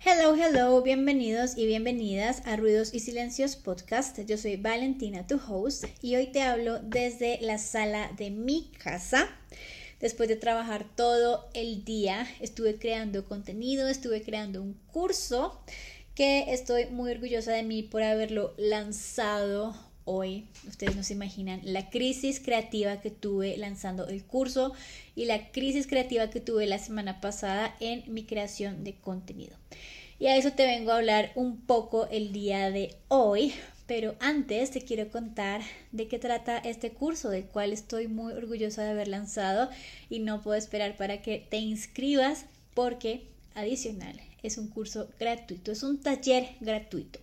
Hello, hello, bienvenidos y bienvenidas a Ruidos y Silencios Podcast. Yo soy Valentina, tu host, y hoy te hablo desde la sala de mi casa. Después de trabajar todo el día, estuve creando contenido, estuve creando un curso que estoy muy orgullosa de mí por haberlo lanzado hoy. Ustedes no se imaginan la crisis creativa que tuve lanzando el curso y la crisis creativa que tuve la semana pasada en mi creación de contenido. Y a eso te vengo a hablar un poco el día de hoy, pero antes te quiero contar de qué trata este curso, del cual estoy muy orgullosa de haber lanzado y no puedo esperar para que te inscribas porque adicional es un curso gratuito, es un taller gratuito.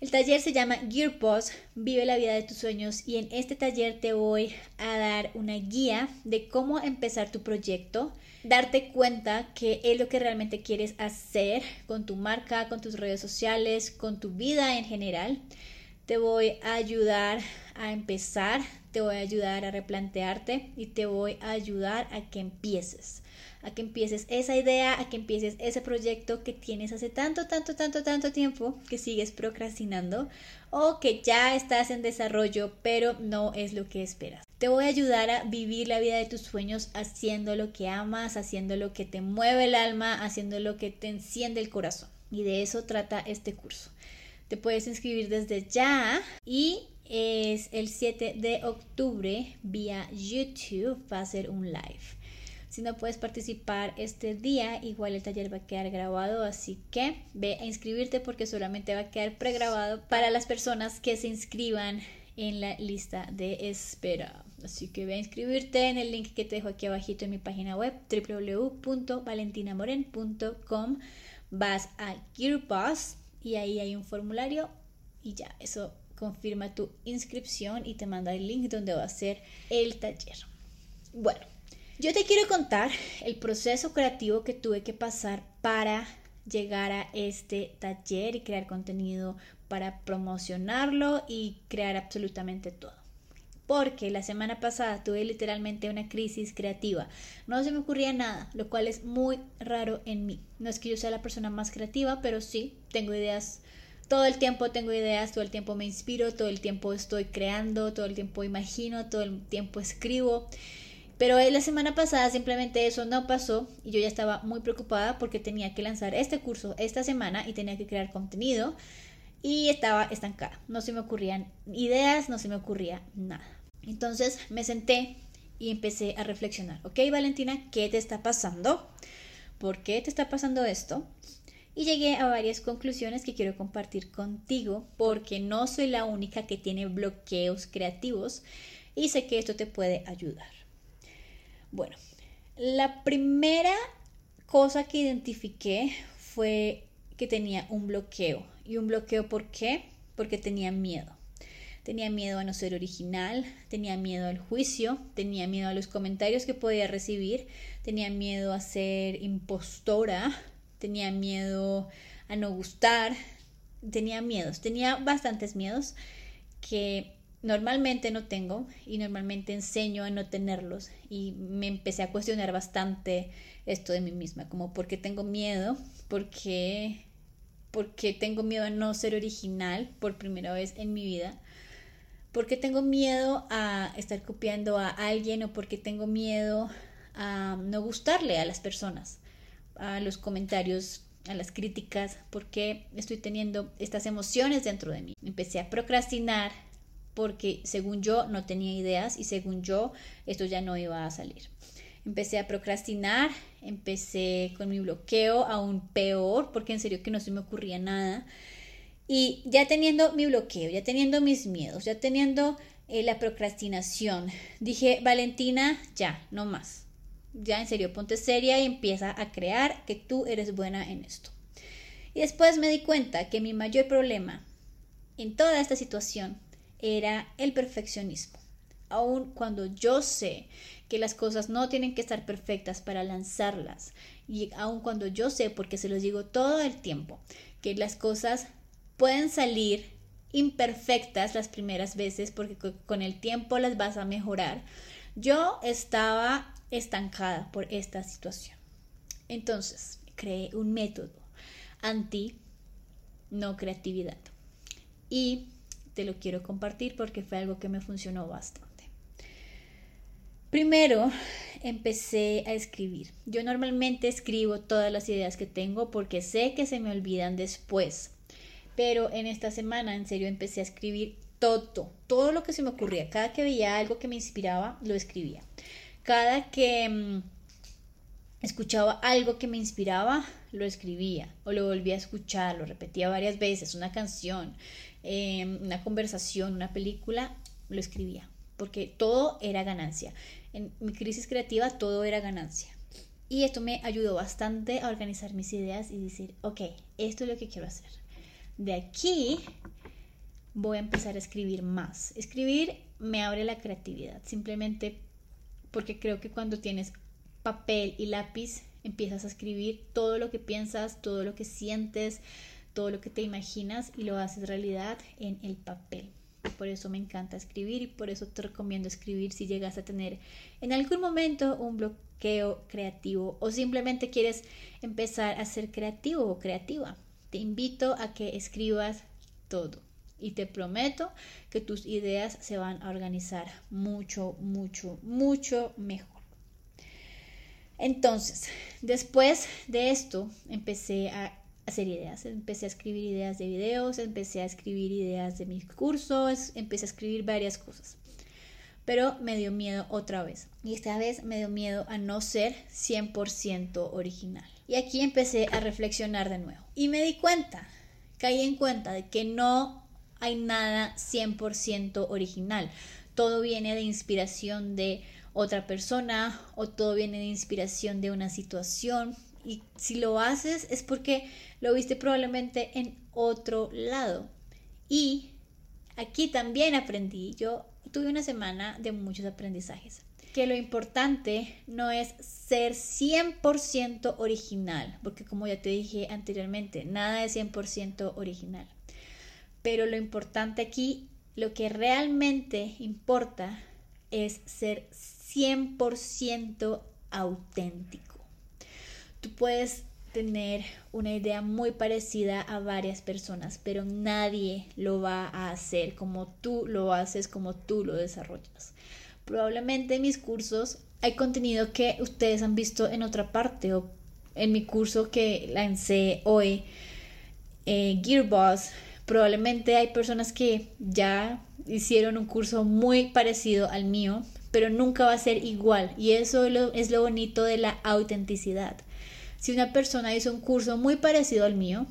El taller se llama Gear Boss, vive la vida de tus sueños y en este taller te voy a dar una guía de cómo empezar tu proyecto, darte cuenta que es lo que realmente quieres hacer con tu marca, con tus redes sociales, con tu vida en general. Te voy a ayudar a empezar, te voy a ayudar a replantearte y te voy a ayudar a que empieces a que empieces esa idea, a que empieces ese proyecto que tienes hace tanto, tanto, tanto, tanto tiempo que sigues procrastinando o que ya estás en desarrollo pero no es lo que esperas. Te voy a ayudar a vivir la vida de tus sueños haciendo lo que amas, haciendo lo que te mueve el alma, haciendo lo que te enciende el corazón. Y de eso trata este curso. Te puedes inscribir desde ya y es el 7 de octubre vía YouTube, va a ser un live. Si no puedes participar este día, igual el taller va a quedar grabado, así que ve a inscribirte porque solamente va a quedar pregrabado para las personas que se inscriban en la lista de espera. Así que ve a inscribirte en el link que te dejo aquí abajito en mi página web www.valentinamoren.com. Vas a Gearboss y ahí hay un formulario y ya, eso confirma tu inscripción y te manda el link donde va a ser el taller. Bueno, yo te quiero contar el proceso creativo que tuve que pasar para llegar a este taller y crear contenido para promocionarlo y crear absolutamente todo. Porque la semana pasada tuve literalmente una crisis creativa. No se me ocurría nada, lo cual es muy raro en mí. No es que yo sea la persona más creativa, pero sí tengo ideas. Todo el tiempo tengo ideas, todo el tiempo me inspiro, todo el tiempo estoy creando, todo el tiempo imagino, todo el tiempo escribo. Pero la semana pasada simplemente eso no pasó y yo ya estaba muy preocupada porque tenía que lanzar este curso esta semana y tenía que crear contenido y estaba estancada. No se me ocurrían ideas, no se me ocurría nada. Entonces me senté y empecé a reflexionar. Ok, Valentina, ¿qué te está pasando? ¿Por qué te está pasando esto? Y llegué a varias conclusiones que quiero compartir contigo porque no soy la única que tiene bloqueos creativos y sé que esto te puede ayudar. Bueno, la primera cosa que identifiqué fue que tenía un bloqueo. ¿Y un bloqueo por qué? Porque tenía miedo. Tenía miedo a no ser original, tenía miedo al juicio, tenía miedo a los comentarios que podía recibir, tenía miedo a ser impostora, tenía miedo a no gustar, tenía miedos, tenía bastantes miedos que normalmente no tengo y normalmente enseño a no tenerlos y me empecé a cuestionar bastante esto de mí misma, como por qué tengo miedo, por qué, tengo miedo a no ser original por primera vez en mi vida, por qué tengo miedo a estar copiando a alguien o por qué tengo miedo a no gustarle a las personas, a los comentarios a las críticas, por qué estoy teniendo estas emociones dentro de mí. Empecé a procrastinar, porque según yo no tenía ideas y según yo esto ya no iba a salir. Empecé a procrastinar, empecé con mi bloqueo aún peor porque en serio que no se me ocurría nada. Y ya teniendo mi bloqueo, ya teniendo mis miedos, ya teniendo eh, la procrastinación, dije, Valentina, ya, no más. Ya en serio, ponte seria y empieza a crear que tú eres buena en esto. Y después me di cuenta que mi mayor problema en toda esta situación era el perfeccionismo. Aun cuando yo sé que las cosas no tienen que estar perfectas para lanzarlas, y aun cuando yo sé, porque se los digo todo el tiempo, que las cosas pueden salir imperfectas las primeras veces porque con el tiempo las vas a mejorar, yo estaba estancada por esta situación. Entonces, creé un método anti no creatividad. Y lo quiero compartir porque fue algo que me funcionó bastante. Primero, empecé a escribir. Yo normalmente escribo todas las ideas que tengo porque sé que se me olvidan después. Pero en esta semana, en serio, empecé a escribir todo, todo lo que se me ocurría. Cada que veía algo que me inspiraba, lo escribía. Cada que mm, escuchaba algo que me inspiraba, lo escribía o lo volvía a escuchar, lo repetía varias veces, una canción, em, una conversación, una película, lo escribía, porque todo era ganancia. En mi crisis creativa todo era ganancia. Y esto me ayudó bastante a organizar mis ideas y decir, ok, esto es lo que quiero hacer. De aquí voy a empezar a escribir más. Escribir me abre la creatividad, simplemente porque creo que cuando tienes papel y lápiz empiezas a escribir todo lo que piensas, todo lo que sientes, todo lo que te imaginas y lo haces realidad en el papel. Por eso me encanta escribir y por eso te recomiendo escribir si llegas a tener en algún momento un bloqueo creativo o simplemente quieres empezar a ser creativo o creativa. Te invito a que escribas todo y te prometo que tus ideas se van a organizar mucho, mucho, mucho mejor. Entonces, después de esto, empecé a hacer ideas. Empecé a escribir ideas de videos, empecé a escribir ideas de mis cursos, empecé a escribir varias cosas. Pero me dio miedo otra vez. Y esta vez me dio miedo a no ser 100% original. Y aquí empecé a reflexionar de nuevo. Y me di cuenta, caí en cuenta de que no hay nada 100% original. Todo viene de inspiración de otra persona o todo viene de inspiración de una situación y si lo haces es porque lo viste probablemente en otro lado. Y aquí también aprendí, yo tuve una semana de muchos aprendizajes, que lo importante no es ser 100% original, porque como ya te dije anteriormente, nada es 100% original. Pero lo importante aquí, lo que realmente importa es ser 100% auténtico. Tú puedes tener una idea muy parecida a varias personas, pero nadie lo va a hacer como tú lo haces, como tú lo desarrollas. Probablemente en mis cursos hay contenido que ustedes han visto en otra parte o en mi curso que lancé hoy, eh, Gearboss, probablemente hay personas que ya hicieron un curso muy parecido al mío, pero nunca va a ser igual. Y eso es lo bonito de la autenticidad. Si una persona hizo un curso muy parecido al mío,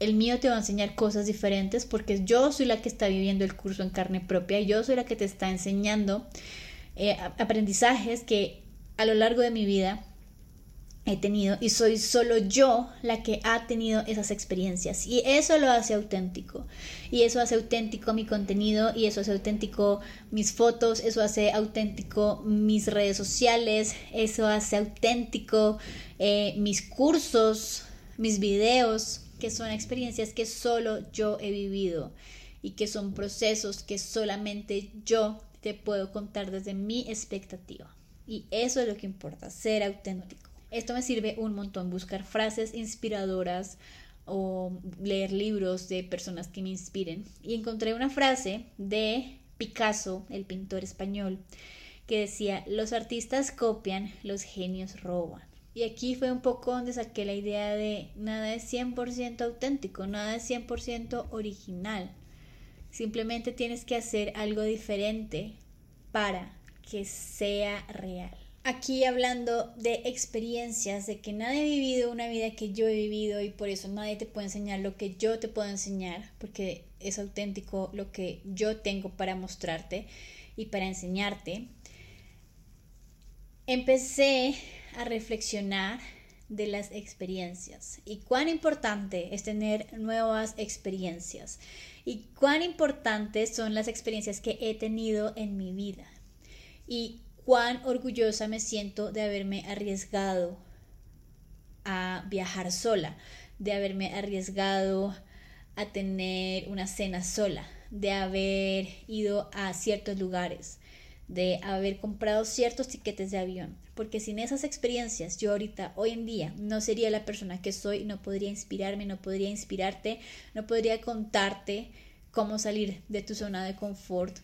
el mío te va a enseñar cosas diferentes porque yo soy la que está viviendo el curso en carne propia, yo soy la que te está enseñando eh, aprendizajes que a lo largo de mi vida he tenido y soy solo yo la que ha tenido esas experiencias y eso lo hace auténtico y eso hace auténtico mi contenido y eso hace auténtico mis fotos, eso hace auténtico mis redes sociales, eso hace auténtico eh, mis cursos, mis videos, que son experiencias que solo yo he vivido y que son procesos que solamente yo te puedo contar desde mi expectativa. Y eso es lo que importa, ser auténtico. Esto me sirve un montón, buscar frases inspiradoras o leer libros de personas que me inspiren. Y encontré una frase de Picasso, el pintor español, que decía, los artistas copian, los genios roban. Y aquí fue un poco donde saqué la idea de nada es 100% auténtico, nada es 100% original. Simplemente tienes que hacer algo diferente para que sea real aquí hablando de experiencias, de que nadie ha vivido una vida que yo he vivido y por eso nadie te puede enseñar lo que yo te puedo enseñar, porque es auténtico lo que yo tengo para mostrarte y para enseñarte. Empecé a reflexionar de las experiencias y cuán importante es tener nuevas experiencias y cuán importantes son las experiencias que he tenido en mi vida. Y cuán orgullosa me siento de haberme arriesgado a viajar sola, de haberme arriesgado a tener una cena sola, de haber ido a ciertos lugares, de haber comprado ciertos tiquetes de avión, porque sin esas experiencias yo ahorita, hoy en día, no sería la persona que soy, no podría inspirarme, no podría inspirarte, no podría contarte cómo salir de tu zona de confort.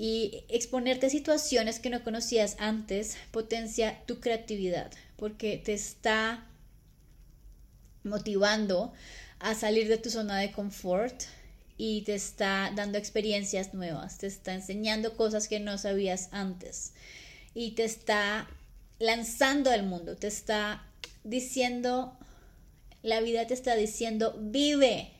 Y exponerte a situaciones que no conocías antes potencia tu creatividad, porque te está motivando a salir de tu zona de confort, y te está dando experiencias nuevas, te está enseñando cosas que no sabías antes y te está lanzando al mundo, te está diciendo, la vida te está diciendo, vive,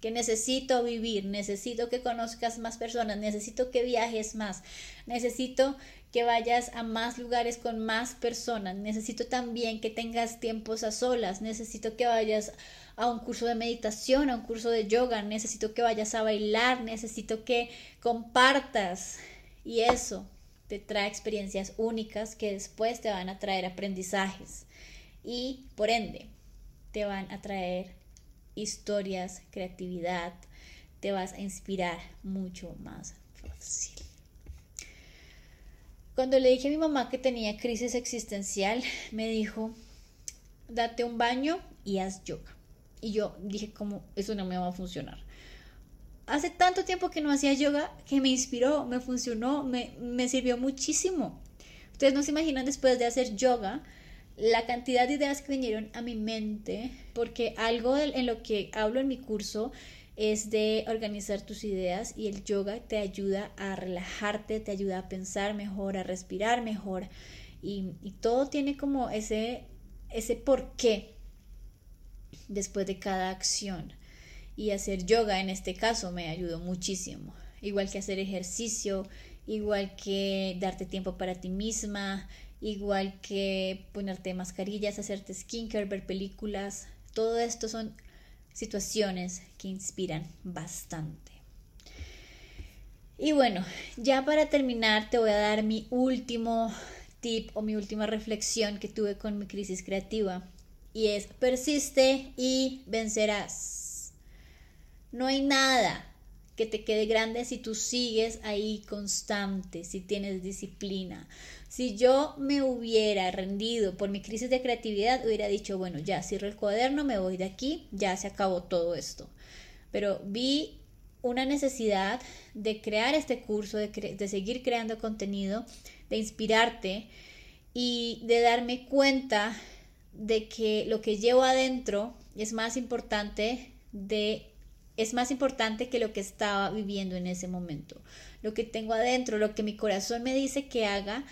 que necesito vivir, necesito que conozcas más personas, necesito que viajes más, necesito que vayas a más lugares con más personas, necesito también que tengas tiempos a solas, necesito que vayas a un curso de meditación, a un curso de yoga, necesito que vayas a bailar, necesito que compartas. Y eso te trae experiencias únicas que después te van a traer aprendizajes y por ende te van a traer historias, creatividad, te vas a inspirar mucho más fácil. Cuando le dije a mi mamá que tenía crisis existencial, me dijo, date un baño y haz yoga. Y yo dije, como eso no me va a funcionar. Hace tanto tiempo que no hacía yoga que me inspiró, me funcionó, me, me sirvió muchísimo. Ustedes no se imaginan después de hacer yoga la cantidad de ideas que vinieron a mi mente, porque algo en lo que hablo en mi curso es de organizar tus ideas y el yoga te ayuda a relajarte, te ayuda a pensar mejor, a respirar mejor y, todo tiene como ese, ese porqué después de cada acción. Y hacer yoga en este caso me ayudó muchísimo. Igual que hacer ejercicio, igual que darte tiempo para ti misma, igual que ponerte mascarillas, hacerte skincare, ver películas. Todo esto son situaciones que inspiran bastante. Y bueno, ya para terminar te voy a dar mi último tip o mi última reflexión que tuve con mi crisis creativa y es persiste y vencerás. No hay nada que te quede grande si tú sigues ahí constante, si tienes disciplina. Si yo me hubiera rendido por mi crisis de creatividad, hubiera dicho, bueno, ya cierro el cuaderno, me voy de aquí, ya se acabó todo esto. Pero vi una necesidad de crear este curso, de, de seguir creando contenido, de inspirarte y de darme cuenta de que lo que llevo adentro es más importante de es más importante que lo que estaba viviendo en ese momento. Lo que tengo adentro, lo que mi corazón me dice que haga,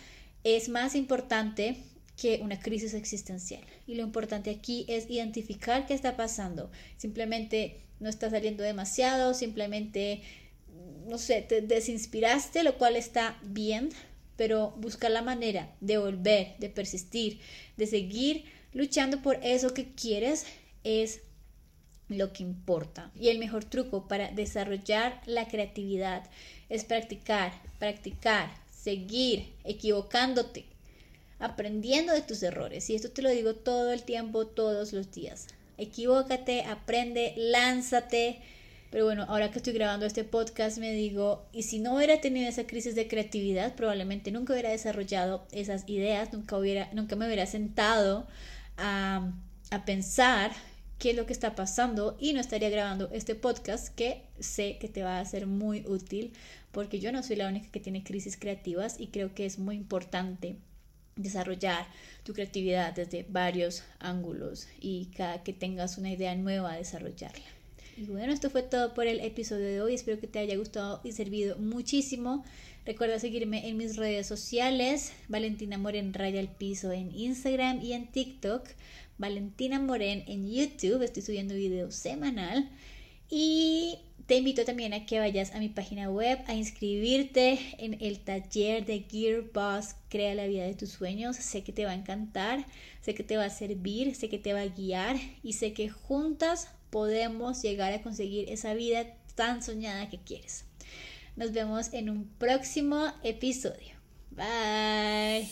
es más importante que una crisis existencial. Y lo importante aquí es identificar qué está pasando. Simplemente no está saliendo demasiado, simplemente, no sé, te desinspiraste, lo cual está bien, pero buscar la manera de volver, de persistir, de seguir luchando por eso que quieres es lo que importa. Y el mejor truco para desarrollar la creatividad es practicar, practicar, seguir equivocándote, aprendiendo de tus errores. Y esto te lo digo todo el tiempo, todos los días. Equivócate, aprende, lánzate. Pero bueno, ahora que estoy grabando este podcast me digo, y si no hubiera tenido esa crisis de creatividad, probablemente nunca hubiera desarrollado esas ideas, nunca, hubiera, nunca me hubiera sentado a, pensar qué es lo que está pasando y no estaría grabando este podcast que sé que te va a ser muy útil porque yo no soy la única que tiene crisis creativas y creo que es muy importante desarrollar tu creatividad desde varios ángulos y cada que tengas una idea nueva desarrollarla. Y bueno, esto fue todo por el episodio de hoy. Espero que te haya gustado y servido muchísimo. Recuerda seguirme en mis redes sociales, Valentina Moren Raya al Piso en Instagram y en TikTok, Valentina Moren en YouTube, estoy subiendo videos semanal. Y te invito también a que vayas a mi página web a inscribirte en el taller de Gear Boss Crea la vida de tus sueños. Sé que te va a encantar, sé que te va a servir, sé que te va a guiar y sé que juntas podemos llegar a conseguir esa vida tan soñada que quieres. Nos vemos en un próximo episodio. Bye.